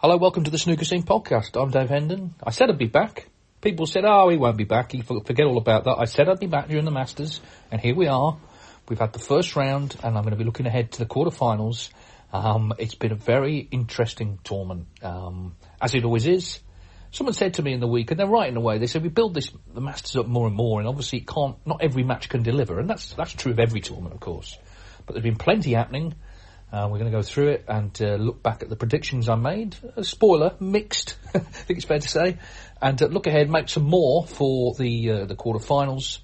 Hello, welcome to the Snooker Scene podcast. I'm Dave Hendon. I said I'd be back. People said, oh, he won't be back. He forget all about that. I said I'd be back during the Masters, and here we are. We've had the first round, and I'm going to be looking ahead to the quarterfinals. Um, it's been a very interesting tournament, um, as it always is. Someone said to me in the week, and they're right in a way. They said we build this the Masters up more and more, and obviously it can't. Not every match can deliver, and that's that's true of every tournament, of course. But there's been plenty happening. Uh, we're going to go through it and uh, look back at the predictions I made. A spoiler, mixed, I think it's fair to say. And uh, look ahead, make some more for the uh, the quarterfinals,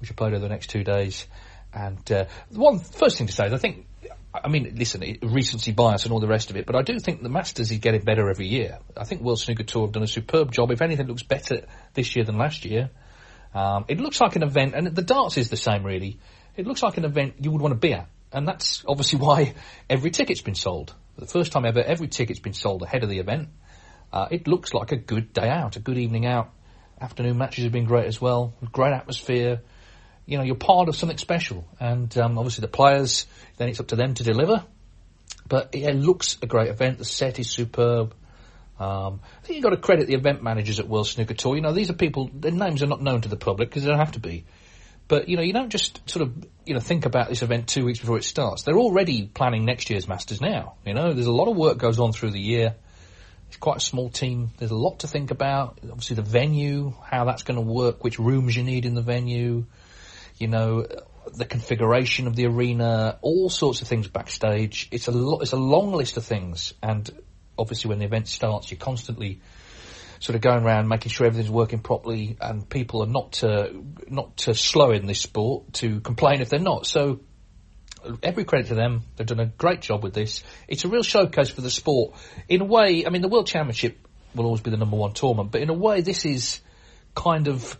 which are played over the next two days. And uh, one first thing to say is I think, I mean, listen, it, recency bias and all the rest of it, but I do think the Masters is getting better every year. I think World Snooker Tour have done a superb job. If anything, looks better this year than last year. Um, it looks like an event, and the darts is the same really. It looks like an event you would want to be at and that's obviously why every ticket's been sold. For the first time ever, every ticket's been sold ahead of the event. Uh, it looks like a good day out, a good evening out. Afternoon matches have been great as well. Great atmosphere. You know, you're part of something special. And um, obviously the players, then it's up to them to deliver. But it looks a great event. The set is superb. Um, I think you've got to credit the event managers at World Snooker Tour. You know, these are people, their names are not known to the public because they don't have to be. But you know, you don't just sort of you know think about this event two weeks before it starts. They're already planning next year's Masters now. You know, there's a lot of work goes on through the year. It's quite a small team. There's a lot to think about. Obviously, the venue, how that's going to work, which rooms you need in the venue. You know, the configuration of the arena, all sorts of things backstage. It's a lot. it's a long list of things, and obviously when the event starts, you're constantly sort of going around making sure everything's working properly, and people are not uh, not to slow in this sport to complain if they're not. So every credit to them. They've done a great job with this. It's a real showcase for the sport. In a way, I mean, the World Championship will always be the number one tournament, but in a way, this is kind of,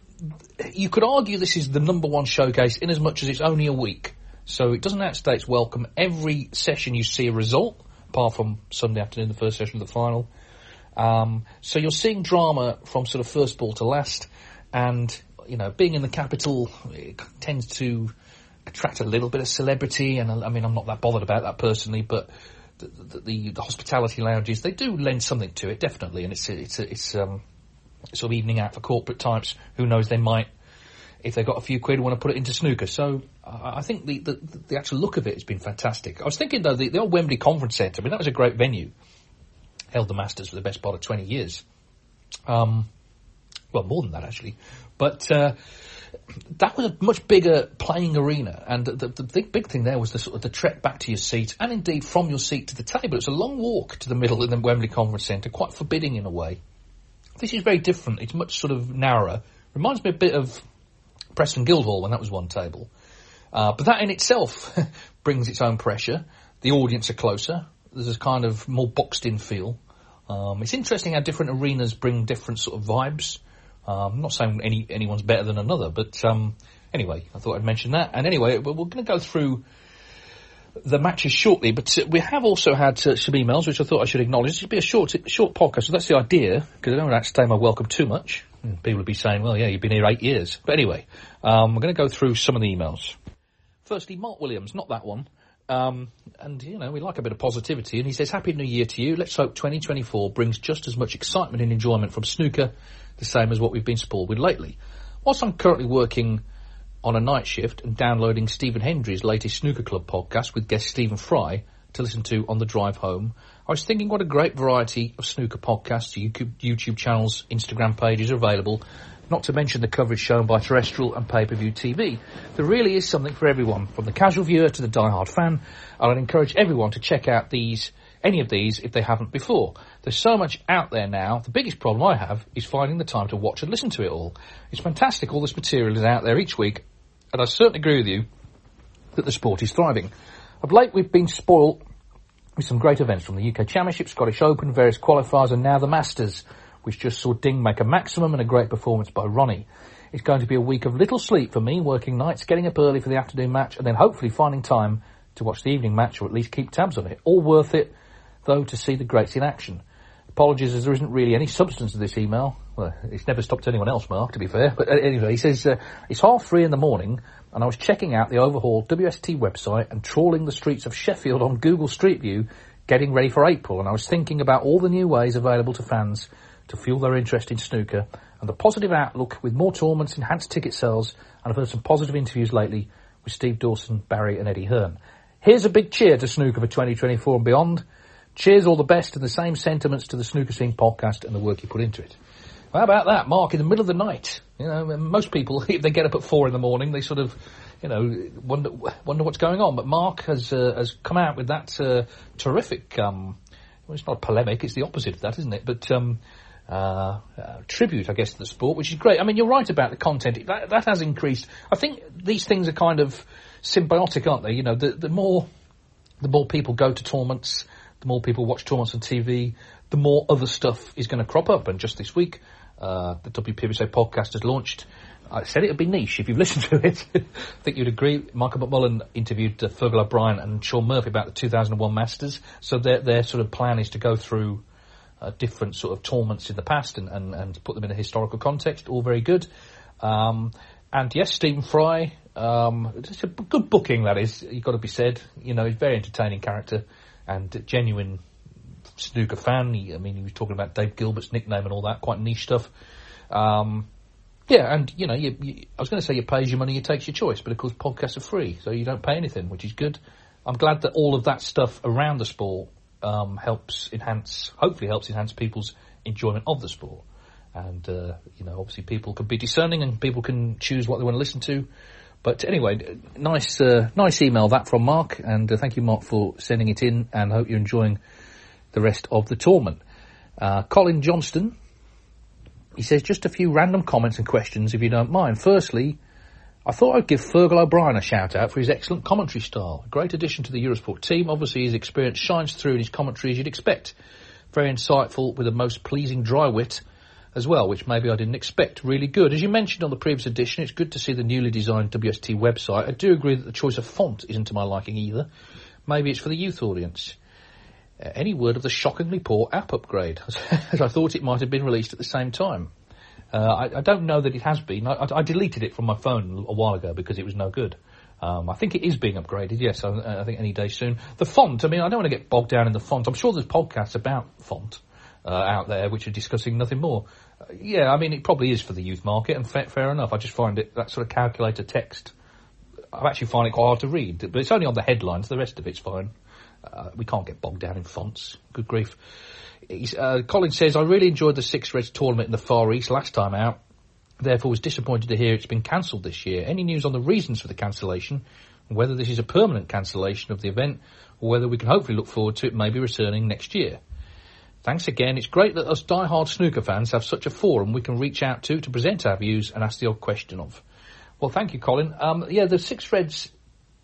you could argue this is the number one showcase in as much as it's only a week. So it doesn't outstay its welcome. Every session you see a result, apart from Sunday afternoon, the first session of the final. Um, so you're seeing drama from sort of first ball to last, and you know, being in the capital tends to attract a little bit of celebrity, and I mean, I'm not that bothered about that personally, but the, the, the hospitality lounges they do lend something to it, definitely, and it's it's it's um, sort of evening out for corporate types. Who knows? They might, if they've got a few quid, want to put it into snooker. So I think the, the, the actual look of it has been fantastic. I was thinking though, the, the old Wembley Conference Centre. I mean, that was a great venue held the Masters for the best part of 20 years. Um, well, more than that actually. But uh, that was a much bigger playing arena, and the, the big, big thing there was the sort of the trek back to your seat, and indeed from your seat to the table. It's a long walk to the middle of the Wembley Conference Centre, quite forbidding in a way. This is very different. It's much sort of narrower. Reminds me a bit of Preston Guildhall when that was one table. Uh, but that in itself brings its own pressure. The audience are closer there's a kind of more boxed in feel. Um, it's interesting how different arenas bring different sort of vibes. Um, I'm not saying any anyone's better than another, but um, anyway, I thought I'd mention that. And anyway, we're, we're going to go through the matches shortly, but uh, we have also had uh, some emails, which I thought I should acknowledge. This will be a short, short podcast, so that's the idea, because I don't want to stay my welcome too much. People would be saying, well, yeah, you've been here eight years. But anyway, um, we're going to go through some of the emails. Firstly, Mark Williams, not that one. Um, and, you know, we like a bit of positivity. And he says, Happy New Year to you. Let's hope 2024 brings just as much excitement and enjoyment from snooker, the same as what we've been spoiled with lately. Whilst I'm currently working on a night shift and downloading Stephen Hendry's latest Snooker Club podcast with guest Stephen Fry to listen to on the drive home, I was thinking what a great variety of snooker podcasts, YouTube, channels, Instagram pages are available, not to mention the coverage shown by terrestrial and pay-per-view TV. There really is something for everyone, from the casual viewer to the die-hard fan, I'd encourage everyone to check out these any of these if they haven't before. There's so much out there now. The biggest problem I have is finding the time to watch and listen to it all. It's fantastic all this material is out there each week, and I certainly agree with you that the sport is thriving. Of late, we've been spoilt with some great events from the UK Championship, Scottish Open, various qualifiers, and now the Masters, which just saw Ding make a maximum and a great performance by Ronnie. It's going to be a week of little sleep for me, working nights, getting up early for the afternoon match, and then hopefully finding time to watch the evening match or at least keep tabs on it. All worth it, though, to see the greats in action. Apologies as there isn't really any substance to this email. Well, it's never stopped anyone else, Mark, to be fair. But uh, anyway, he says, uh, it's half three in the morning and I was checking out the overhauled WST website and trawling the streets of Sheffield on Google Street View, getting ready for April. And I was thinking about all the new ways available to fans to fuel their interest in snooker and the positive outlook with more tournaments, enhanced ticket sales, and I've heard some positive interviews lately with Steve Dawson, Barry and Eddie Hearn. Here's a big cheer to snooker for 2024 and beyond. Cheers, all the best, and the same sentiments to the Snooker Scene podcast and the work you put into it. How about that, Mark? In the middle of the night, you know, most people if they get up at four in the morning, they sort of, you know, wonder wonder what's going on. But Mark has uh, has come out with that uh, terrific. Um, well, it's not polemic; it's the opposite of that, isn't it? But um, uh, uh, tribute, I guess, to the sport, which is great. I mean, you're right about the content; that, that has increased. I think these things are kind of symbiotic, aren't they? You know, the, the more the more people go to tournaments the more people watch tournaments on TV, the more other stuff is going to crop up. And just this week, uh, the WPBSA podcast has launched. I said it would be niche if you've listened to it. I think you'd agree. Michael McMullen interviewed uh, Fergal O'Brien and Shaun Murphy about the 2001 Masters. So their their sort of plan is to go through uh, different sort of torments in the past and, and, and put them in a historical context. All very good. Um, and yes, Stephen Fry, um, it's a good booking that is. You've got to be said. You know, he's a very entertaining character and genuine snooker fan. He, I mean, he was talking about Dave Gilbert's nickname and all that, quite niche stuff. Um, yeah, and you know, you, you, I was going to say you pays your money, you takes your choice, but of course podcasts are free, so you don't pay anything, which is good. I'm glad that all of that stuff around the sport um, helps enhance, hopefully helps enhance people's enjoyment of the sport. And uh, you know, obviously people can be discerning and people can choose what they want to listen to. But anyway, nice, uh, nice email that from Mark, and uh, thank you, Mark, for sending it in, and hope you're enjoying the rest of the tournament. Uh, Colin Johnston, he says just a few random comments and questions, if you don't mind. Firstly, I thought I'd give Fergal O'Brien a shout out for his excellent commentary style. A great addition to the Eurosport team. Obviously, his experience shines through in his commentary as you'd expect. Very insightful with a most pleasing dry wit as well, which maybe I didn't expect. Really good. As you mentioned on the previous edition, it's good to see the newly designed WST website. I do agree that the choice of font isn't to my liking either. Maybe it's for the youth audience. Uh, any word of the shockingly poor app upgrade, as I thought it might have been released at the same time. Uh, I, I, don't know that it has been. I, I, deleted it from my phone a while ago because it was no good. Um, I think it is being upgraded, yes, I, I, think any day soon. The font, I mean, I don't want to get bogged down in the font. I'm sure there's podcasts about font uh, out there which are discussing nothing more. Uh, yeah, I mean, it probably is for the youth market, and fa- fair enough. I just find it that sort of calculator text. I actually find it quite hard to read, but it's only on the headlines. The rest of it's fine. Uh, we can't get bogged down in fonts. Good grief. Uh, Colin says, I really enjoyed the Six Reds tournament in the Far East last time out. Therefore, was disappointed to hear it's been cancelled this year. Any news on the reasons for the cancellation? Whether this is a permanent cancellation of the event, or whether we can hopefully look forward to it maybe returning next year. Thanks again. It's great that us die-hard snooker fans have such a forum we can reach out to to present our views and ask the odd question of. Well, thank you, Colin. Um, yeah, the Six Reds,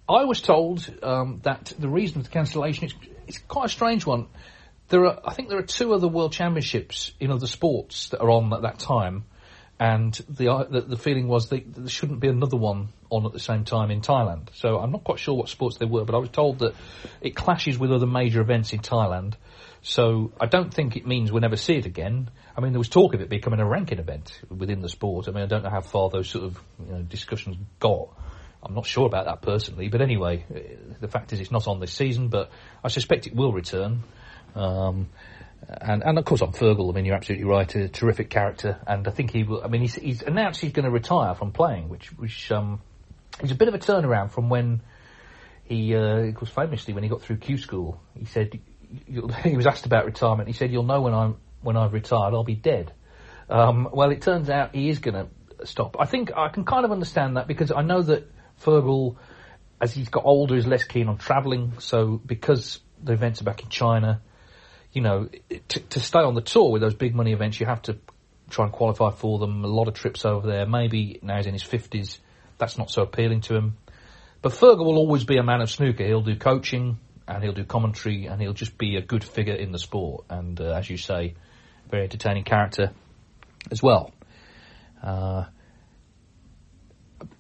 I was told um, that the reason for the cancellation is it's quite a strange one. There are, I think there are two other World Championships in other sports that are on at that time. and the, uh, the the feeling was that there shouldn't be another one on at the same time in Thailand. So I'm not quite sure what sports they were, but I was told that it clashes with other major events in Thailand. So I don't think it means we'll never see it again. I mean, there was talk of it becoming a ranking event within the sport. I mean, I don't know how far those sort of you know, discussions got. I'm not sure about that personally, but anyway, uh, the fact is it's not on this season, but I suspect it will return. Um, and, and of course on Fergal, I mean, you're absolutely right, a terrific character, and I think he will, I mean, he's, he's announced he's going to retire from playing, which, which, um, is a bit of a turnaround from when he, uh, course famously when he got through Q school, he said, he was asked about retirement, he said, you'll know when I'm, when I've retired, I'll be dead. Um, well, it turns out he is going to stop. I think I can kind of understand that because I know that Fergal, as he's got older, is less keen on travelling. So because the events are back in China, you know, to, to stay on the tour with those big money events, you have to try and qualify for them. A lot of trips over there. Maybe now he's in his fifties, that's not so appealing to him. But Fergal will always be a man of snooker. He'll do coaching and he'll do commentary and he'll just be a good figure in the sport. And uh, as you say, very entertaining character as well. Uh,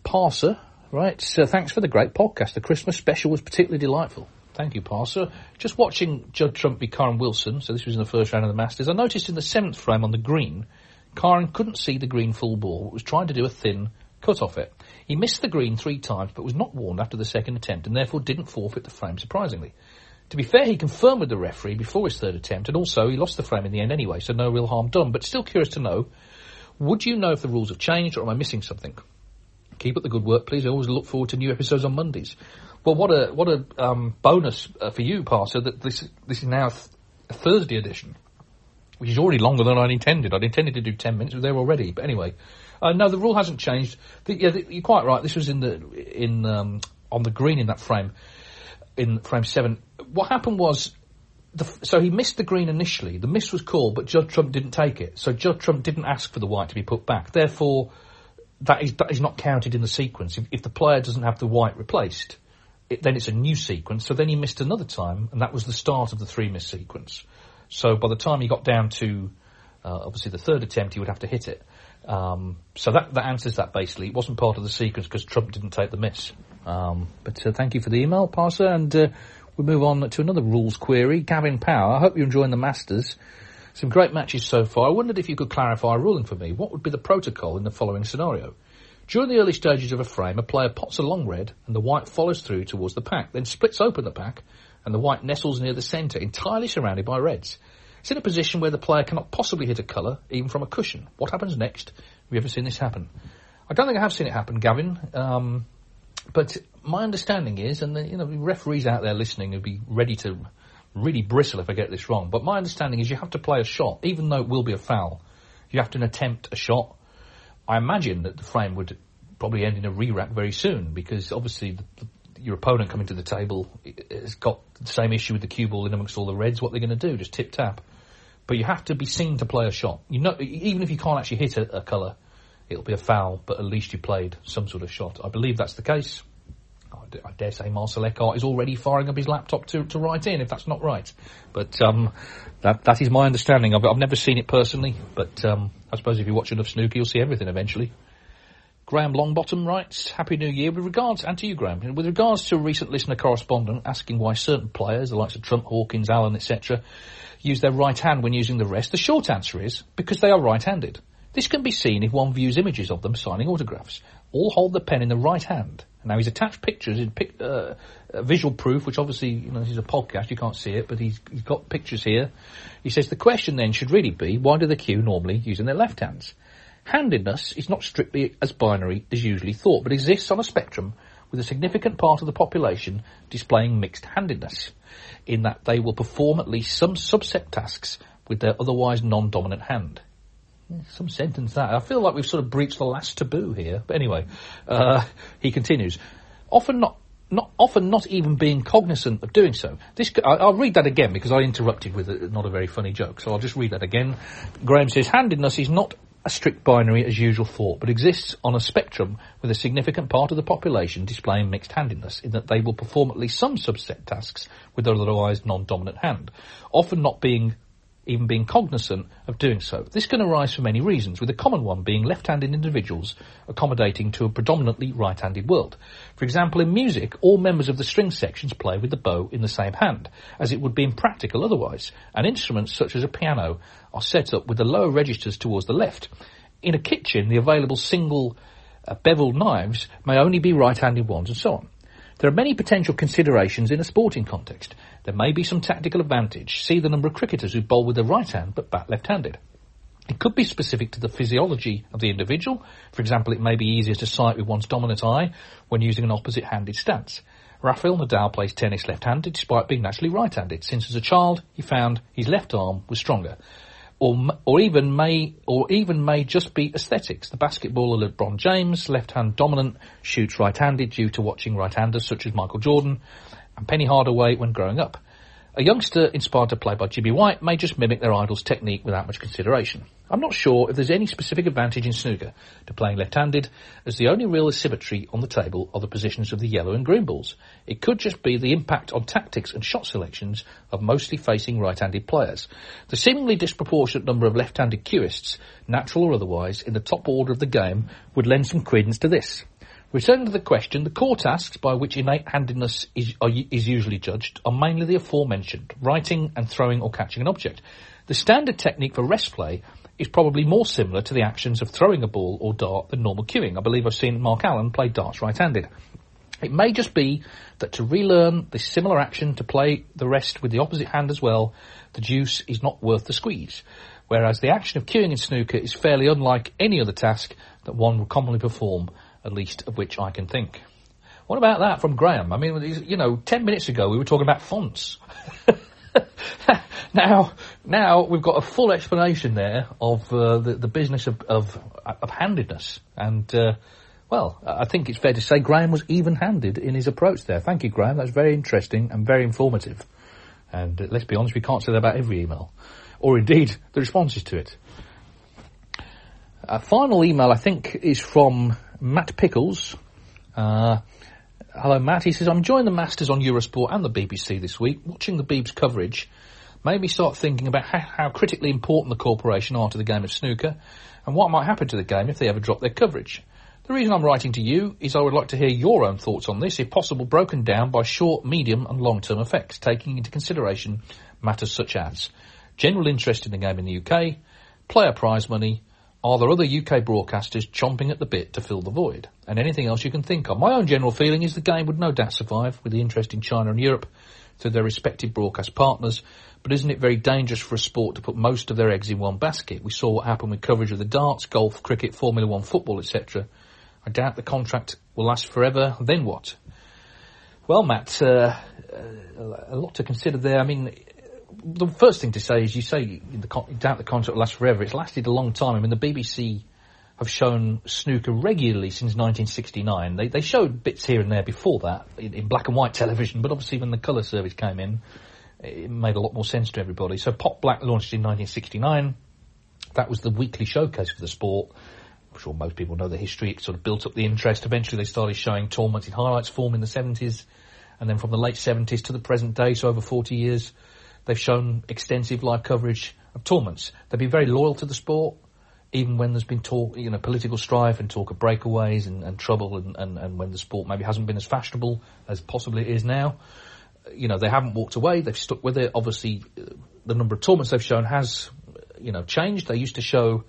Parser, right? So thanks for the great podcast. The Christmas special was particularly delightful. Thank you, Paul. So, Just watching Judd Trump beat Kyren Wilson, so this was in the first round of the Masters, I noticed in the seventh frame on the green, Kyren couldn't see the green full ball, was trying to do a thin cut off it. He missed the green three times, but was not warned after the second attempt, and therefore didn't forfeit the frame, surprisingly. To be fair, he confirmed with the referee before his third attempt, and also he lost the frame in the end anyway, so no real harm done. But still curious to know, would you know if the rules have changed, or am I missing something? Keep up the good work, please. I always look forward to new episodes on Mondays. Well, what a what a um, bonus uh, for you, Parser, that this this is now a Thursday edition, which is already longer than I'd intended. I'd intended to do ten minutes, but there already. But anyway, uh, no, the rule hasn't changed. The, yeah, the, you're quite right. This was in the in um, on the green in that frame, in frame seven. What happened was. The, so he missed the green initially. The miss was called, but Judd Trump didn't take it. So Judd Trump didn't ask for the white to be put back. Therefore, that is, that is not counted in the sequence. If, if the player doesn't have the white replaced, it, then it's a new sequence. So then he missed another time, and that was the start of the three miss sequence. So by the time he got down to uh, obviously the third attempt, he would have to hit it. Um, so that that answers that basically. It wasn't part of the sequence because Trump didn't take the miss. Um, but uh, thank you for the email, Parser, and uh, we move on to another rules query. Gavin Power, I hope you're enjoying the Masters. Some great matches so far. I wondered if you could clarify a ruling for me. What would be the protocol in the following scenario? During the early stages of a frame, a player pots a long red and the white follows through towards the pack, then splits open the pack and the white nestles near the centre, entirely surrounded by reds. It's in a position where the player cannot possibly hit a colour, even from a cushion. What happens next? Have you ever seen this happen? I don't think I have seen it happen, Gavin. Um, but my understanding is, and the you know referees out there listening would be ready to really bristle if I get this wrong. But my understanding is you have to play a shot, even though it will be a foul. You have to attempt a shot I imagine that the frame would probably end in a re-rack very soon because obviously the, the, your opponent coming to the table has got the same issue with the cue ball in amongst all the reds. What they're going to do, just tip tap. But you have to be seen to play a shot. You know, even if you can't actually hit a, a colour, it'll be a foul. But at least you played some sort of shot. I believe that's the case. I dare say Marcel Eckardt is already firing up his laptop to, to write in, if that's not right. But um, that that is my understanding of it. I've never seen it personally, but um, I suppose if you watch enough snooker, you'll see everything eventually. Graham Longbottom writes, Happy New Year. With regards, and to you, Graham, with regards to a recent listener correspondent asking why certain players, the likes of Trump, Hawkins, Allen, etc., use their right hand when using the rest, the short answer is because they are right-handed. This can be seen if one views images of them signing autographs. All hold the pen in the right hand now he's attached pictures in uh, visual proof, which obviously you know this is a podcast, you can't see it, but he's he's got pictures here. He says the question then should really be why do the cue normally using their left hands? Handedness is not strictly as binary as usually thought, but exists on a spectrum with a significant part of the population displaying mixed handedness, in that they will perform at least some subset tasks with their otherwise non-dominant hand. Some sentence that. I feel like we've sort of breached the last taboo here. But anyway, uh, he continues. Often not not often not even being cognizant of doing so. This I'll read that again because I interrupted with a, not a very funny joke. So I'll just read that again. Graham says, "Handedness is not a strict binary as usual thought, but exists on a spectrum with a significant part of the population displaying mixed handedness, in that they will perform at least some subset tasks with their otherwise non-dominant hand, often not being even being cognizant of doing so. This can arise for many reasons, with a common one being left-handed individuals accommodating to a predominantly right-handed world. For example, in music, all members of the string sections play with the bow in the same hand, as it would be impractical otherwise, and instruments such as a piano are set up with the lower registers towards the left. In a kitchen, the available single uh, beveled knives may only be right-handed ones and so on. There are many potential considerations in a sporting context. There may be some tactical advantage. See the number of cricketers who bowl with the right hand but bat left-handed. It could be specific to the physiology of the individual. For example, it may be easier to sight with one's dominant eye when using an opposite-handed stance. Rafael Nadal plays tennis left-handed despite being naturally right-handed, since as a child he found his left arm was stronger or or even may or even may just be aesthetics. The basketballer LeBron James, left-hand dominant, shoots right-handed due to watching right-handers such as Michael Jordan and Penny Hardaway when growing up. A youngster inspired to play by Jimmy White may just mimic their idol's technique without much consideration. I'm not sure if there's any specific advantage in snooker to playing left-handed, as the only real asymmetry on the table are the positions of the yellow and green balls. It could just be the impact on tactics and shot selections of mostly facing right-handed players. The seemingly disproportionate number of left-handed cueists, natural or otherwise, in the top order of the game would lend some credence to this. Returning to the question, the core tasks by which innate handedness is, are, is usually judged are mainly the aforementioned, writing and throwing or catching an object. The standard technique for rest play is probably more similar to the actions of throwing a ball or dart than normal cueing. I believe I've seen Mark Allen play darts right-handed. It may just be that to relearn this similar action to play the rest with the opposite hand as well, the juice is not worth the squeeze. Whereas the action of cueing in snooker is fairly unlike any other task that one would commonly perform at least of which I can think. What about that from Graham? I mean, you know, ten minutes ago we were talking about fonts. now, now we've got a full explanation there of uh, the, the business of, of, of handedness, and uh, well, I think it's fair to say Graham was even-handed in his approach there. Thank you, Graham. That's very interesting and very informative. And uh, let's be honest, we can't say that about every email, or indeed the responses to it. A final email, I think, is from Matt Pickles. Uh, hello, Matt. He says, I'm enjoying the Masters on Eurosport and the BBC this week. Watching the Beebs coverage made me start thinking about how, how, critically important the corporation are to the game of snooker and what might happen to the game if they ever drop their coverage. The reason I'm writing to you is I would like to hear your own thoughts on this, if possible broken down by short, medium and long-term effects, taking into consideration matters such as general interest in the game in the UK, player prize money, are there other UK broadcasters chomping at the bit to fill the void? And anything else you can think of? My own general feeling is the game would no doubt survive with the interest in China and Europe through their respective broadcast partners, but isn't it very dangerous for a sport to put most of their eggs in one basket? We saw what happened with coverage of the darts, golf, cricket, Formula One football, etc. I doubt the contract will last forever. Then what? Well, Matt, uh, a lot to consider there. I mean, the first thing to say is you say the con- doubt the contract will last forever. It's lasted a long time. I mean, the BBC have shown snooker regularly since 1969. They they showed bits here and there before that in, in black and white television, but obviously when the colour service came in, it made a lot more sense to everybody. So Pot Black launched in 1969. That was the weekly showcase for the sport. I'm sure most people know the history. It sort of built up the interest. Eventually, they started showing tournaments in highlights form in the 70s, and then from the late 70s to the present day, so over 40 years They've shown extensive live coverage of tournaments. They've been very loyal to the sport, even when there's been talk, you know, political strife and talk of breakaways and, and trouble, and, and, and when the sport maybe hasn't been as fashionable as possibly it is now. You know, they haven't walked away. They've stuck with it. Obviously, the number of tournaments they've shown has, you know, changed. They used to show,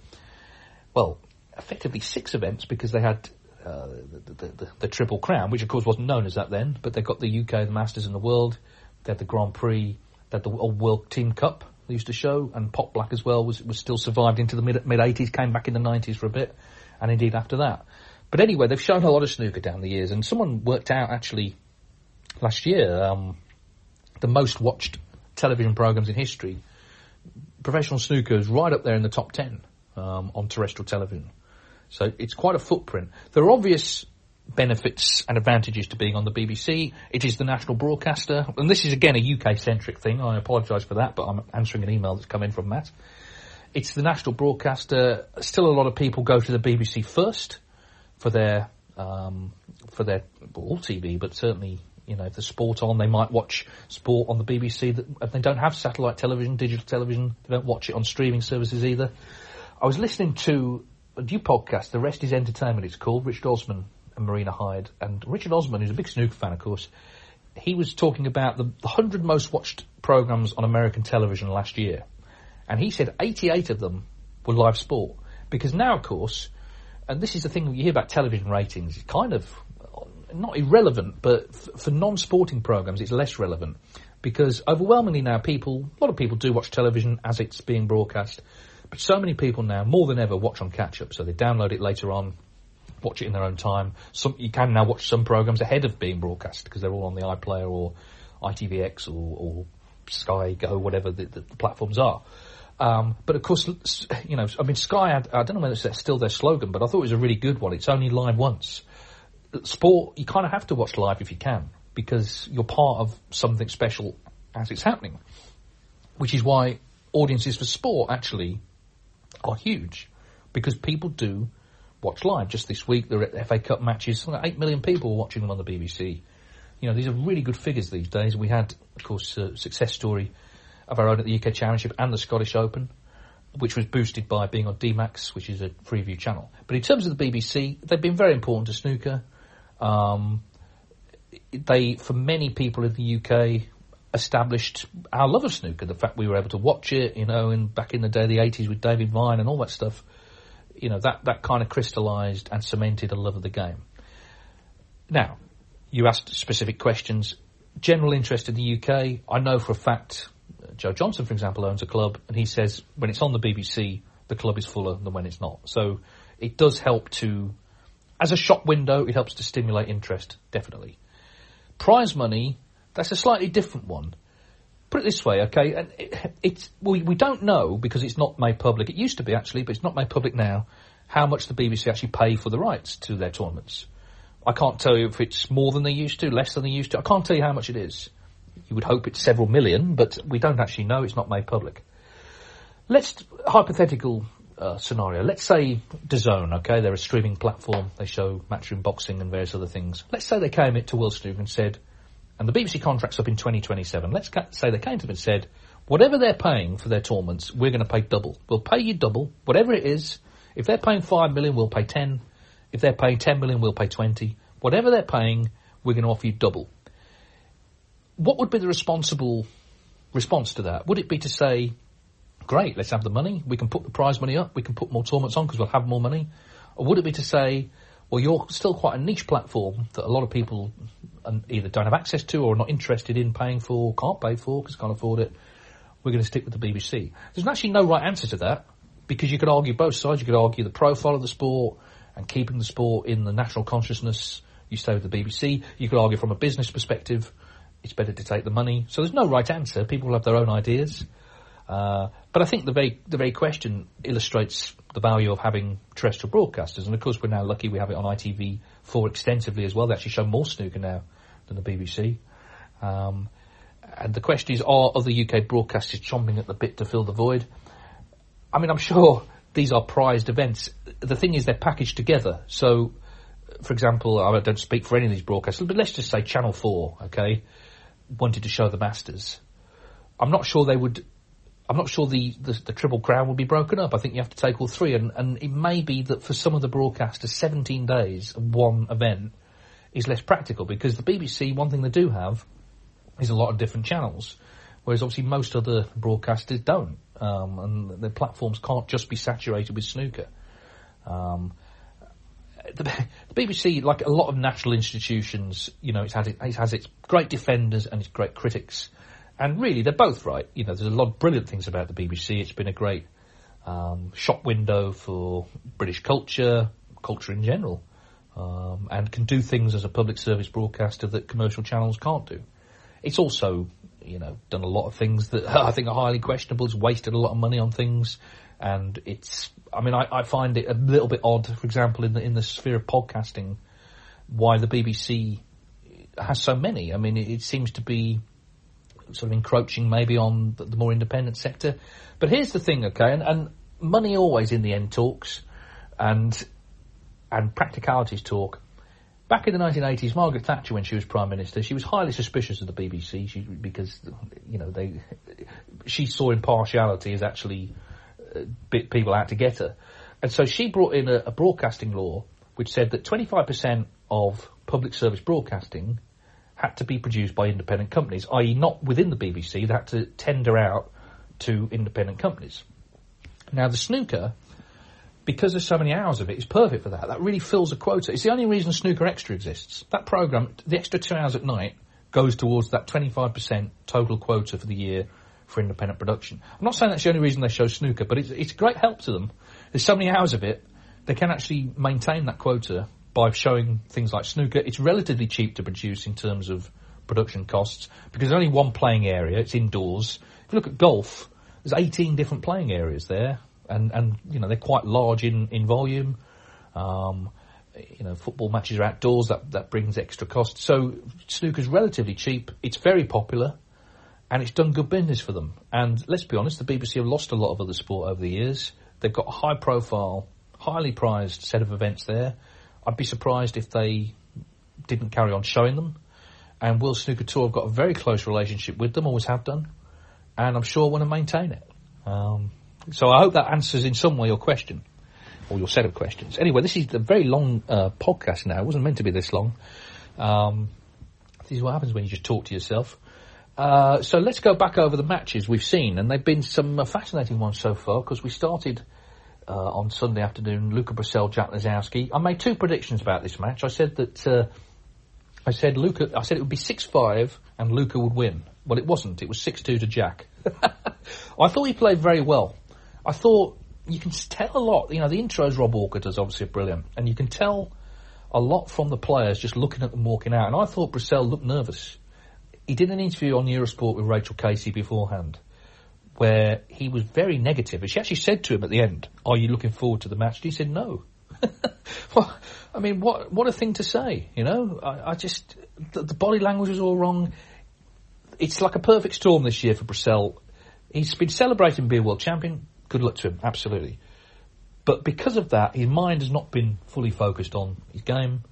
well, effectively six events because they had uh, the, the, the, the, Triple Crown, which of course wasn't known as that then, but they've got the UK, the Masters, and the World. They had the Grand Prix, they had the old World Team Cup they used to show, and Pot Black as well was was still survived into the mid mid eighties, came back in the nineties for a bit, and indeed after that. But anyway, they've shown a lot of snooker down the years, and someone worked out actually last year um, the most watched television programs in history. Professional snooker is right up there in the top ten um, on terrestrial television. So it's quite a footprint. There are obvious benefits and advantages to being on the BBC. It is the national broadcaster, and this is again a UK centric thing. I apologise for that, but I'm answering an email that's come in from Matt. It's the national broadcaster. Still, a lot of people go to the BBC first for their um, for their all TV, but certainly You know, if there's sport on, they might watch sport on the BBC. That if they don't have satellite television, digital television, they don't watch it on streaming services either. I was listening to a new podcast, The Rest is Entertainment. It's called Rich and Marina Hyde, and Richard Osman, who's a big snooker fan, of course. He was talking about the, the hundred most watched programs on American television last year, and he said 88 of them were live sport because now, of course, and this is the thing you hear about television ratings. It's kind of uh, not irrelevant, but f- for non-sporting programs, it's less relevant because overwhelmingly now, people, a lot of people do watch television as it's being broadcast, but so many people now, more than ever, watch on catch-up. So they download it later on, watch it in their own time. Some you can now watch some programs ahead of being broadcast because they're all on the iPlayer or ITVX or, or Sky Go, whatever the, the, the platforms are. Um, but of course, you know, I mean, Sky, had, I don't know whether it's still their slogan, but I thought it was a really good one. It's only live once. Sport, you kind of have to watch live if you can, because you're part of something special as it's happening. Which is why audiences for sport actually are huge, because people do watch live. Just this week, the FA Cup matches, 8 million people were watching them on the BBC. You know, these are really good figures these days. We had, of course, a success story of our own at the UK Championship and the Scottish Open, which was boosted by being on DMAX, which is a Freeview channel. But in terms of the BBC, they've been very important to snooker. Um, they, for many people in the UK, established our love of snooker. The fact we were able to watch it, you know, back in the day, the 80s with David Vine and all that stuff, you know, that, that kind of crystallised and cemented a love of the game. Now, you asked specific questions. General interest in the UK, I know for a fact uh, Joe Johnson, for example, owns a club, and he says when it's on the BBC, the club is fuller than when it's not. So it does help to, as a shop window, it helps to stimulate interest, definitely. Prize money, that's a slightly different one. Put it this way, okay, and it, it's we, we don't know because it's not made public. It used to be actually, but it's not made public now. How much the BBC actually pay for the rights to their tournaments? I can't tell you if it's more than they used to, less than they used to. I can't tell you how much it is you would hope it's several million, but we don't actually know. It's not made public. Let's hypothetical uh, scenario. Let's say DAZN, okay, they're a streaming platform. They show matchroom boxing and various other things. Let's say they came it to World Snooker and said, and the BBC contract's up in 2027. Let's ca- say they came to them and said, whatever they're paying for their tournaments, we're going to pay double. We'll pay you double, whatever it is. If they're paying five million, we'll pay ten. If they're paying ten million, we'll pay twenty. Whatever they're paying, we're going to offer you double what would be the responsible response to that? Would it be to say, great, let's have the money, we can put the prize money up, we can put more tournaments on because we'll have more money? Or would it be to say, well, you're still quite a niche platform that a lot of people either don't have access to or are not interested in paying for, can't pay for because can't afford it. We're going to stick with the BBC. There's actually no right answer to that because you could argue both sides. You could argue the profile of the sport and keeping the sport in the national consciousness. You stay with the BBC. You could argue from a business perspective it's better to take the money. So there's no right answer. People have their own ideas. Uh, but I think the very the very question illustrates the value of having terrestrial broadcasters, and of course we're now lucky we have it on ITV4 extensively as well. They actually show more snooker now than the BBC. Um, and the question is, are other UK broadcasters chomping at the bit to fill the void? I mean, I'm sure these are prized events. The thing is, they're packaged together. So, for example, I don't speak for any of these broadcasters, but let's just say Channel 4, okay? wanted to show the Masters, I'm not sure they would. I'm not sure the, the, the, Triple Crown would be broken up. I think you have to take all three, and, and it may be that for some of the broadcasters, 17 days of one event is less practical because the BBC, one thing they do have is a lot of different channels, whereas obviously most other broadcasters don't, um, and their platforms can't just be saturated with snooker. Um, the, the, BBC, like a lot of national institutions, you know, it has, it, it has its great defenders and its great critics. And really, they're both right. You know, there's a lot of brilliant things about the BBC. It's been a great um, shop window for British culture, culture in general, um, and can do things as a public service broadcaster that commercial channels can't do. It's also, you know, done a lot of things that I think are highly questionable. It's wasted a lot of money on things and it's. I mean, I, I find it a little bit odd, for example, in the in the sphere of podcasting, why the BBC has so many. I mean, it, it seems to be sort of encroaching maybe on the, the, more independent sector. But here's the thing, okay, and, and money always in the end talks, and and practicalities talk. back in the 1980s, Margaret Thatcher, when she was Prime Minister, she was highly suspicious of the BBC she, because, you know, they, she saw impartiality as actually uh, bit people out to get her. And so she brought in a, a broadcasting law which said that 25% of public service broadcasting had to be produced by independent companies, i.e. not within the BBC, they had to tender out to independent companies. Now the snooker because there's so many hours of it, it's perfect for that. That really fills a quota. It's the only reason Snooker Extra exists. That program, the extra two hours at night, goes towards that 25% total quota for the year for independent production. I'm not saying that's the only reason they show snooker, but it's, it's a great help to them. There's so many hours of it, they can actually maintain that quota by showing things like snooker. It's relatively cheap to produce in terms of production costs because there's only one playing area. It's indoors. If you look at golf, there's 18 different playing areas there and and you know they're quite large in in volume. Um, you know, football matches are outdoors. That that brings extra cost. So snooker's relatively cheap. It's very popular, and it's done good business for them. And let's be honest, the BBC have lost a lot of other sport over the years. They've got a high profile, highly prized set of events there. I'd be surprised if they didn't carry on showing them. And World Snooker Tour have got a very close relationship with them, always have done, and I'm sure want to maintain it. Um, so I hope that answers in some way your question or your set of questions. Anyway, this is a very long uh, podcast now. It wasn't meant to be this long. Um, this is what happens when you just talk to yourself. Uh, so let's go back over the matches we've seen, and they've been some uh, fascinating ones so far because we started uh, on Sunday afternoon. Luca Brecel, Jack Lisowski. I made two predictions about this match. I said that uh, I said Luca. I said it would be six five, and Luca would win. Well, it wasn't. It was six two to Jack. I thought he played very well. I thought you can tell a lot. You know, the intros Rob Walker does obviously brilliant, and you can tell a lot from the players just looking at them walking out. And I thought Brecel looked nervous. He did an interview on Eurosport with Rachel Casey beforehand, where he was very negative. And she actually said to him at the end, "Are you looking forward to the match?" And he said, "No." well, I mean, what what a thing to say, you know? I, I just the, the, body language was all wrong. It's like a perfect storm this year for Brecel. He's been celebrating being world champion, good luck to him, absolutely. But because of that, his mind has not been fully focused on his game.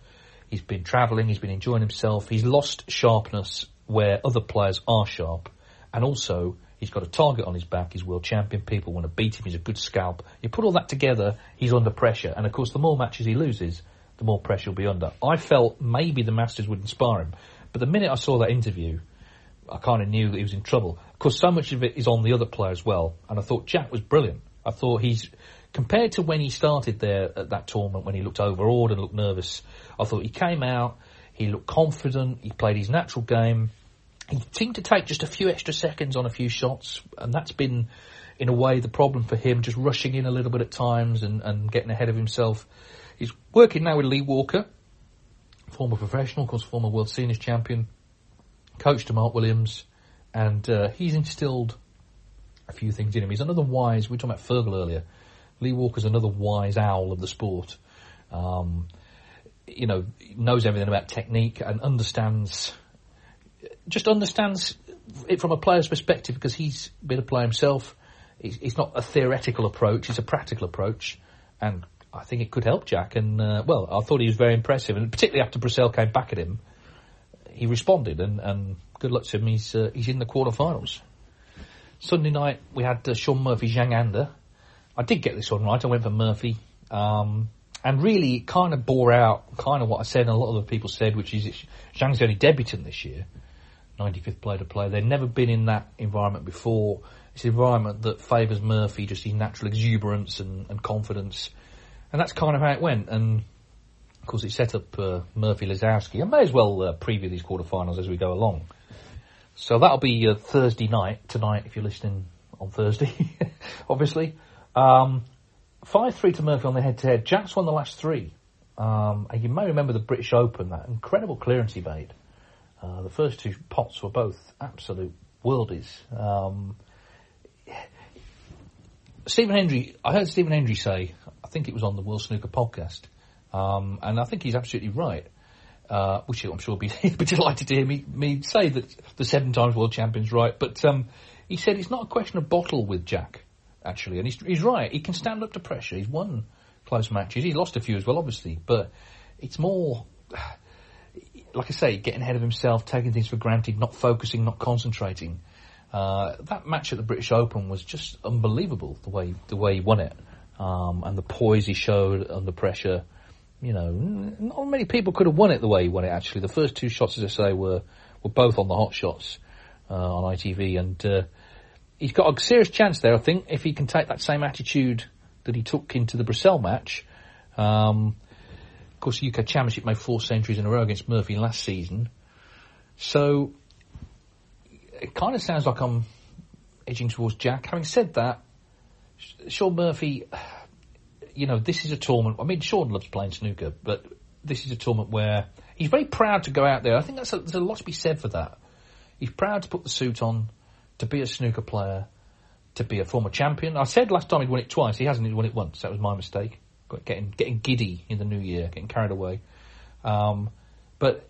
He's been travelling, he's been enjoying himself, he's lost sharpness where other players are sharp, and also he's got a target on his back, he's world champion, people want to beat him, he's a good scalp. You put all that together, he's under pressure, and of course the more matches he loses, the more pressure he'll be under. I felt maybe the Masters would inspire him, but the minute I saw that interview, I kind of knew that he was in trouble. Of course, so much of it is on the other player as well. And I thought Jack was brilliant. I thought he's compared to when he started there at that tournament when he looked overawed and looked nervous. I thought he came out, he looked confident, he played his natural game. He seemed to take just a few extra seconds on a few shots, and that's been, in a way, the problem for him, just rushing in a little bit at times and, and getting ahead of himself. He's working now with Lee Walker, former professional, of course, former world seniors champion coach to Mark Williams, and uh, he's instilled a few things in him. He's another wise. We were talking about Fergal earlier. Lee Walker's another wise owl of the sport. Um, you know, knows everything about technique and understands, just understands it from a player's perspective because he's been a player himself. It's, not a theoretical approach; it's a practical approach, and I think it could help Jack. And uh, well, I thought he was very impressive, and particularly after Brecel came back at him he responded, and, and good luck to him. He's uh, he's in the quarterfinals. Sunday night we had uh, Shaun Murphy Zhang Anda. I did get this one right. I went for Murphy, um, and really it kind of bore out kind of what I said, and a lot of the people said, which is Zhang's only debutant this year, 95th player to play. They've never been in that environment before. It's an environment that favours Murphy, just his natural exuberance and, and confidence, and that's kind of how it went. And of course, it set up uh, Murphy Lisowski. I may as well uh, preview these quarterfinals as we go along. So that'll be uh, Thursday night tonight if you're listening on Thursday, obviously. Um, five three to Murphy on the head to head. Jack's won the last three. Um, and you may remember the British Open, that incredible clearance he made. Uh, the first two pots were both absolute worldies. Um, Stephen Hendry, I heard Stephen Hendry say, I think it was on the World Snooker podcast, um, and I think he's absolutely right. Uh, which I'm sure he'll be, be delighted to hear me, me say that the seven times world champion's right. But um, he said it's not a question of bottle with Jack, actually. And he's, he's right. He can stand up to pressure. He's won close matches. He lost a few as well, obviously. But it's more. like I say, getting ahead of himself, taking things for granted, not focusing, not concentrating. Uh, that match at the British Open was just unbelievable the way the way he won it, um, and the poise he showed under pressure. You know, not many people could have won it the way he won it. Actually, the first two shots, as I say, were were both on the hot shots uh, on ITV, and uh, he's got a serious chance there. I think if he can take that same attitude that he took into the Brecel match. Um, of course, the UK Championship made four centuries in a row against Murphy last season, so it kind of sounds like I'm edging towards Jack. Having said that, Shaun Murphy, you know, this is a tournament. I mean, Shaun loves playing snooker, but this is a tournament where he's very proud to go out there. I think that's a, there's a lot to be said for that. He's proud to put the suit on, to be a snooker player, to be a former champion. I said last time he'd won it twice. He hasn't. Won it once. That was my mistake. Getting getting giddy in the new year, getting carried away. Um, but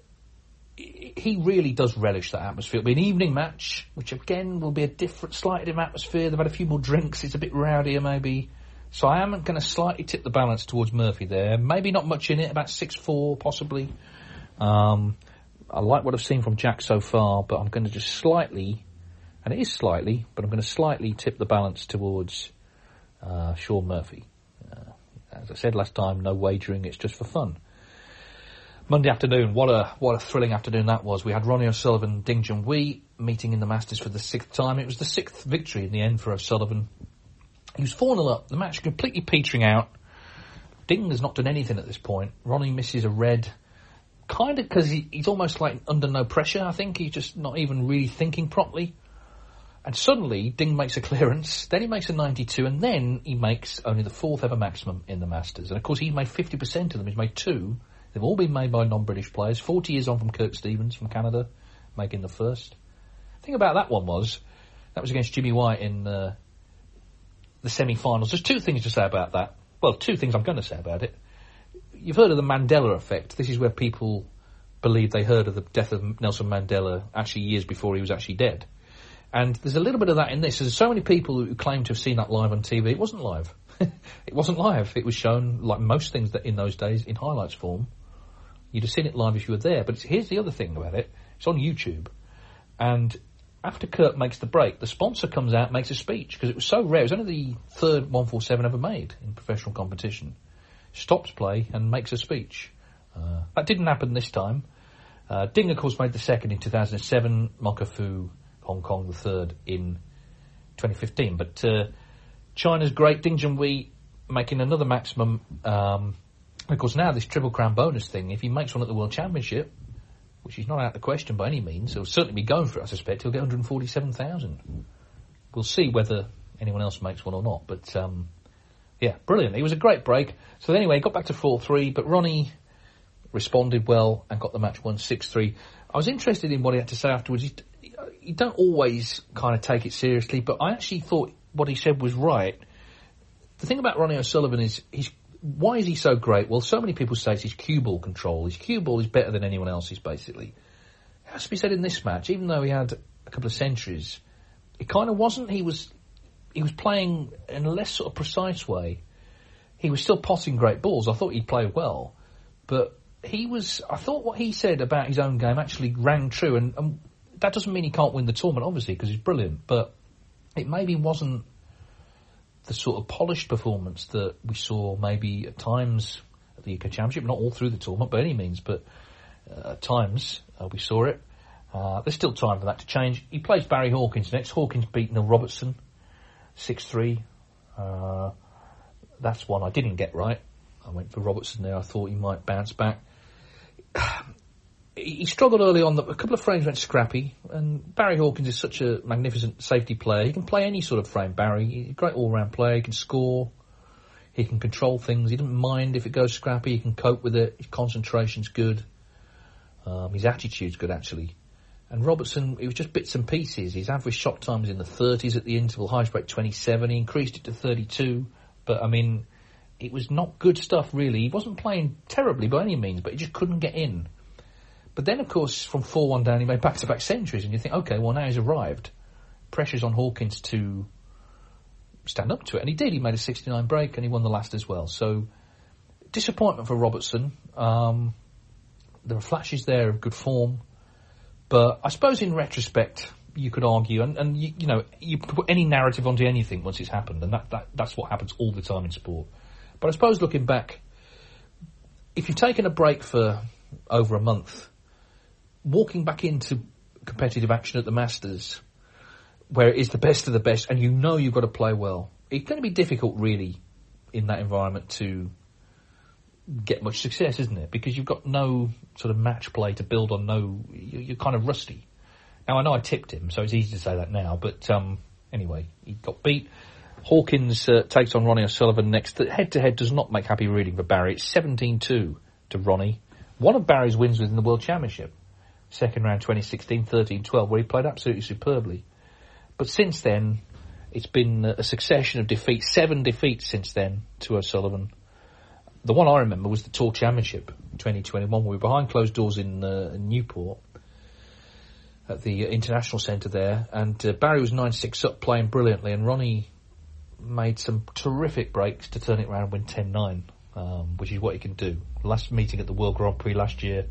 he really does relish that atmosphere. It'll be an evening match, which again will be a different, slightly different atmosphere. They've had a few more drinks. It's a bit rowdier, maybe. So I am going to slightly tip the balance towards Murphy there. Maybe not much in it, about six four possibly. Um, I like what I've seen from Jack so far, but I'm going to just slightly, and it is slightly, but I'm going to slightly tip the balance towards uh, Shaun Murphy. Uh, as I said last time, no wagering. It's just for fun. Monday afternoon, what a what a thrilling afternoon that was. We had Ronnie O'Sullivan, Ding Junhui meeting in the Masters for the sixth time. It was the sixth victory in the end for O'Sullivan. He was 4 0 up, the match completely petering out. Ding has not done anything at this point. Ronnie misses a red, kind of because he, he's almost like under no pressure, I think. He's just not even really thinking properly. And suddenly, Ding makes a clearance, then he makes a 92, and then he makes only the fourth ever maximum in the Masters. And of course, he's made 50% of them. He's made two They've all been made by non-British players. 40 years on from Kirk Stevens from Canada, making the first. The thing about that one was, that was against Jimmy White in uh, the semi-finals. There's two things to say about that. Well, two things I'm going to say about it. You've heard of the Mandela effect. This is where people believe they heard of the death of Nelson Mandela actually years before he was actually dead. And there's a little bit of that in this. There's so many people who claim to have seen that live on TV. It wasn't live. it wasn't live. It was shown, like most things that in those days, in highlights form. You'd have seen it live if you were there. But here's the other thing about it. It's on YouTube. And after Kirk makes the break, the sponsor comes out makes a speech because it was so rare. It was only the third 147 ever made in professional competition. Stops play and makes a speech. Uh, that didn't happen this time. Uh, Ding, of course, made the second in 2007. Marco Hong Kong, the third in 2015. But uh, China's great Ding Junhui making another maximum um, of course, now this Triple Crown bonus thing, if he makes one at the World Championship, which is not out of the question by any means, he'll certainly be going for it, I suspect, he'll get 147,000. We'll see whether anyone else makes one or not, but, um, yeah, brilliant. It was a great break. So anyway, got back to 4-3, but Ronnie responded well and got the match won 6-3. I was interested in what he had to say afterwards. You don't always kind of take it seriously, but I actually thought what he said was right. The thing about Ronnie O'Sullivan is he's why is he so great? Well, so many people say it's his cue ball control. His cue ball is better than anyone else's, basically. It has to be said in this match, even though he had a couple of centuries, it kind of wasn't. He was he was playing in a less sort of precise way. He was still potting great balls. I thought he played well, but he was. I thought what he said about his own game actually rang true, and, and that doesn't mean he can't win the tournament, obviously, because he's brilliant. But it maybe wasn't the sort of polished performance that we saw maybe at times at the UK Championship, not all through the tournament by any means, but uh, at times uh, we saw it. Uh, there's still time for that to change. He plays Barry Hawkins next. Hawkins beat Neil Robertson, 6-3. Uh, that's one I didn't get right. I went for Robertson there. I thought he might bounce back. He struggled early on. A couple of frames went scrappy, and Barry Hawkins is such a magnificent safety player. He can play any sort of frame. Barry, He's a great all-round player. He can score. He can control things. He doesn't mind if it goes scrappy. He can cope with it. His concentration's good. Um, his attitude's good actually. And Robertson, it was just bits and pieces. His average shot time was in the 30s at the interval, highest break 27. He increased it to 32. But I mean, it was not good stuff really. He wasn't playing terribly by any means, but he just couldn't get in. But then, of course, from 4-1 down, he made back-to-back centuries, and you think, okay, well, now he's arrived. Pressure's on Hawkins to stand up to it, and he did. He made a 69 break, and he won the last as well. So, disappointment for Robertson. Um, There are flashes there of good form, but I suppose in retrospect you could argue, and, and you, you know, you put any narrative onto anything once it's happened, and that, that that's what happens all the time in sport. But I suppose looking back, if you've taken a break for over a month, walking back into competitive action at the Masters, where it is the best of the best, and you know you've got to play well, it's going to be difficult, really, in that environment to get much success, isn't it? Because you've got no sort of match play to build on. No, you're kind of rusty. Now I know I tipped him, so it's easy to say that now. But um, anyway, he got beat. Hawkins uh, takes on Ronnie O'Sullivan next. The head-to-head does not make happy reading for Barry. It's 17-2 to Ronnie. One of Barry's wins was in the World Championship, second round 2016, 13-12, where he played absolutely superbly. But since then, it's been a succession of defeats, seven defeats since then to O'Sullivan. The one I remember was the Tour Championship 2021. where We were behind closed doors in, uh, Newport at the International Centre there, and uh, Barry was 9-6 up playing brilliantly, and Ronnie made some terrific breaks to turn it around and win 10-9, um, which is what he can do. Last meeting at the World Grand Prix last year,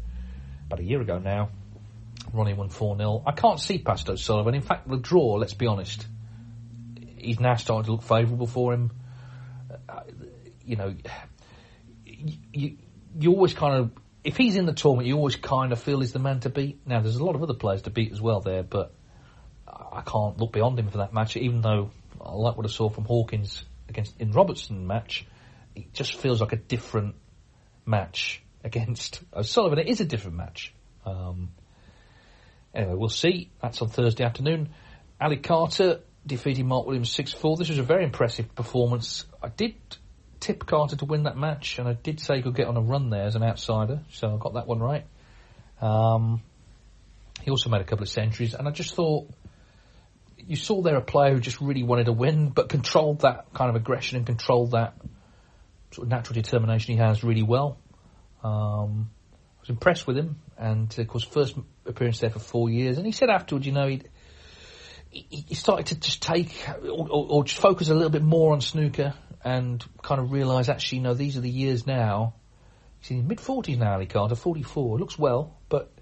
about a year ago now, Ronnie won 4-0. I can't see past O'Sullivan. In fact, the draw, let's be honest, he's now starting to look favourable for him. Uh, you know, you, you, you always kind of if he's in the tournament, you always kind of feel he's the man to beat. Now, there's a lot of other players to beat as well there, but I can't look beyond him for that match. Even though I like what I saw from Hawkins against in Robertson match, it just feels like a different match against O'Sullivan. It is a different match. Um, anyway, we'll see. That's on Thursday afternoon. Ali Carter defeating Mark Williams 6-4. This was a very impressive performance. I did tip Carter to win that match, and I did say he could get on a run there as an outsider, so I got that one right. Um, he also made a couple of centuries, and I just thought you saw there a player who just really wanted to win, but controlled that kind of aggression and controlled that sort of natural determination he has really well. Um, was impressed with him, and of course, first appearance there for four years. And he said afterwards, you know, he he started to just take or, or, or, just focus a little bit more on snooker and kind of realise actually, you know, these are the years now. He's in his mid forties now, Ali Carter, forty four. Looks well, but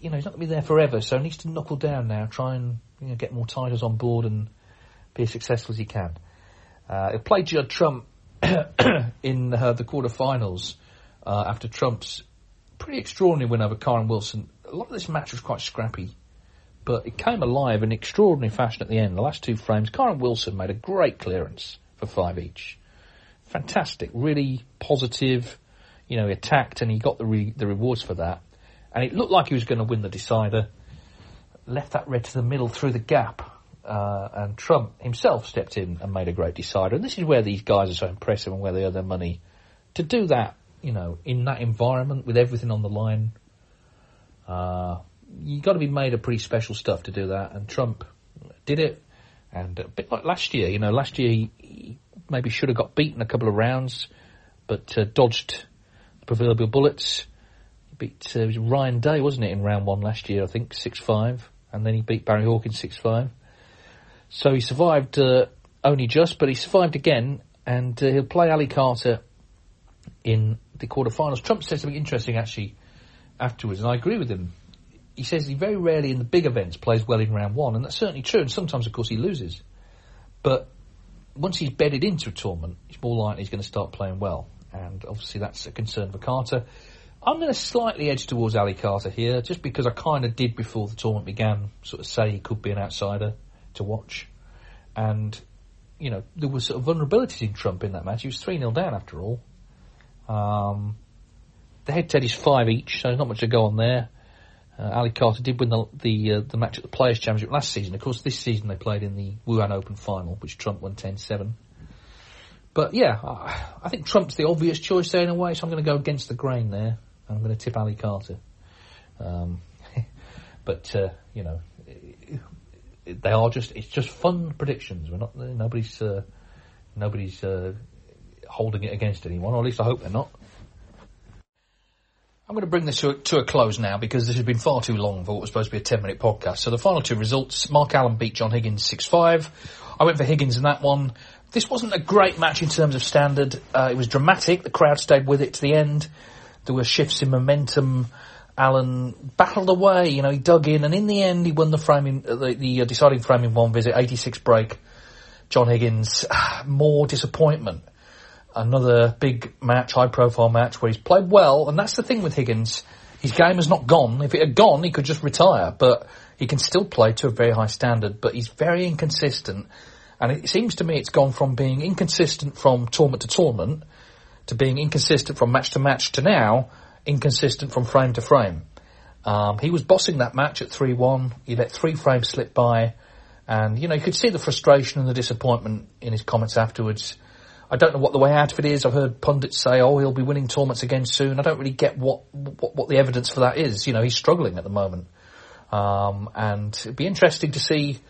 you know, he's not going to be there forever, so he needs to knuckle down now, try and you know, get more titles on board and be as successful as he can. Uh, he played Judd Trump in uh, the quarterfinals uh, after Trump's pretty extraordinary win over Kyren Wilson. A lot of this match was quite scrappy, but it came alive in extraordinary fashion at the end. The last two frames, Kyren Wilson made a great clearance for five each. Fantastic, really positive. You know, he attacked and he got the re- the rewards for that. And it looked like he was going to win the decider. Left that red to the middle through the gap. Uh, and Trump himself stepped in and made a great decider. And this is where these guys are so impressive and where they earn their money. To do that, you know, in that environment with everything on the line, uh, you got to be made of pretty special stuff to do that. And Trump did it. And a bit like last year, you know, last year he, he maybe should have got beaten a couple of rounds, but uh, dodged the proverbial bullets. He beat uh, Ryan Day, wasn't it, in round one last year? I think six five, and then he beat Barry Hawkins six five. So he survived uh, only just, but he survived again, and uh, he'll play Ali Carter in the quarterfinals. Trump said something interesting actually afterwards, and I agree with him he says he very rarely in the big events plays well in round one, and that's certainly true. And sometimes, of course, he loses. But once he's bedded into a tournament, it's more likely he's going to start playing well. And obviously, that's a concern for Carter. I'm going to slightly edge towards Ali Carter here, just because I kind of did before the tournament began, sort of say he could be an outsider to watch. And, you know, there was sort of vulnerabilities in Trump in that match. He was 3 0 down after all. Um, the head to head is 5 each, so there's not much to go on there. Uh, Ali Carter did win the the, uh, the match at the Players' Championship last season. Of course, this season they played in the Wuhan Open final, which Trump won 10-7. But yeah, I, I, think Trump's the obvious choice there in a way, so I'm going to go against the grain there. I'm going to tip Ali Carter. Um, but uh, you know, they are just it's just fun predictions. We're not nobody's uh, nobody's uh, holding it against anyone, or at least I hope they're not. I'm going to bring this to a, to a, close now because this has been far too long for what was supposed to be a 10 minute podcast. So the final two results, Mark Allen beat John Higgins 6-5. I went for Higgins in that one. This wasn't a great match in terms of standard. Uh, it was dramatic. The crowd stayed with it to the end. There were shifts in momentum. Allen battled away. You know, he dug in, and in the end, he won the framing, uh, the, the uh, deciding frame in one visit, 86 break. John Higgins, more disappointment. Another big match, high profile match where he's played well, and that's the thing with Higgins. His game has not gone. If it had gone, he could just retire, but he can still play to a very high standard, but he's very inconsistent. And it seems to me it's gone from being inconsistent from tournament to tournament to being inconsistent from match to match to now inconsistent from frame to frame. Um, he was bossing that match at 3-1. He let three frames slip by. And, you know, you could see the frustration and the disappointment in his comments afterwards. I don't know what the way out of it is. I've heard pundits say, oh, he'll be winning tournaments again soon. I don't really get what, what, what the evidence for that is. You know, he's struggling at the moment. Um, and it'd be interesting to see.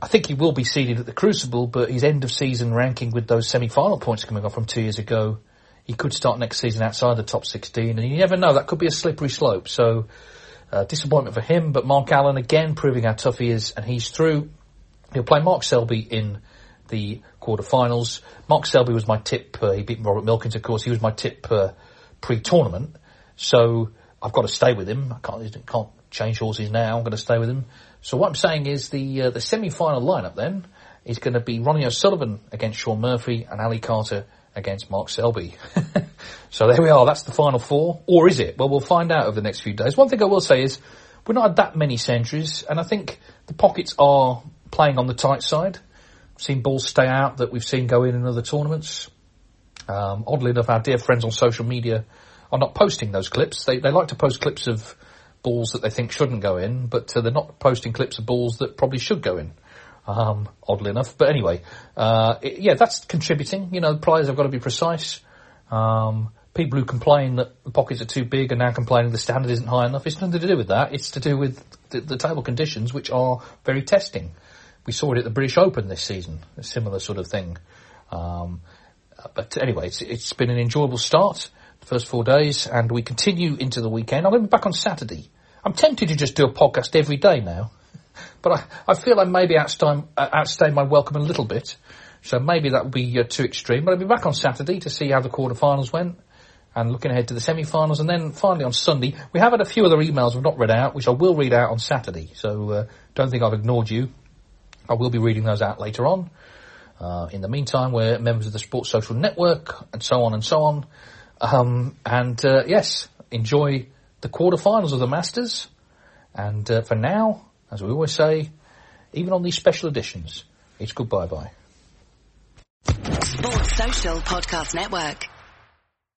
I think he will be seeded at the Crucible, but his end of season ranking with those semi-final points coming off from two years ago, he could start next season outside the top 16, and you never know. That could be a slippery slope. So, uh, disappointment for him. But Mark Allen again proving how tough he is, and he's through. He'll play Mark Selby in the quarterfinals. Mark Selby was my tip. Uh, he beat Robert Milkins, of course. He was my tip uh, pre-tournament. So I've got to stay with him. I can't, can't change horses now. I'm going to stay with him. So what I'm saying is the uh, the semi-final lineup then is going to be Ronnie O'Sullivan against Shaun Murphy and Ali Carter against Mark Selby. so there we are. That's the final four. Or is it? Well, we'll find out over the next few days. One thing I will say is we're not had that many centuries, and I think the pockets are playing on the tight side. Seen balls stay out that we've seen go in in other tournaments. Um, oddly enough, our dear friends on social media are not posting those clips. They, they like to post clips of balls that they think shouldn't go in, but uh, they're not posting clips of balls that probably should go in. Um, oddly enough, but anyway, uh, it, yeah, that's contributing. You know, players have got to be precise. Um, people who complain that the pockets are too big are now complaining the standard isn't high enough. It's nothing to do with that. It's to do with the, the table conditions, which are very testing. We saw it at the British Open this season, a similar sort of thing. Um, but anyway, it's, it's been an enjoyable start, the first four days, and we continue into the weekend. I'm going to be back on Saturday. I'm tempted to just do a podcast every day now, but I, I feel I maybe outstay, uh, outstay my welcome a little bit. So maybe that would be uh, too extreme. But I'll be back on Saturday to see how the quarterfinals went and looking ahead to the semi-finals. And then finally on Sunday, we have had a few other emails we've not read out, which I will read out on Saturday. So uh, don't think I've ignored you. I will be reading those out later on. Uh, in the meantime, we're members of the Sports Social Network and so on and so on. Um, and uh, yes, enjoy the quarterfinals of the Masters. And uh, for now, as we always say, even on these special editions, it's goodbye bye. Sports Social Podcast Network.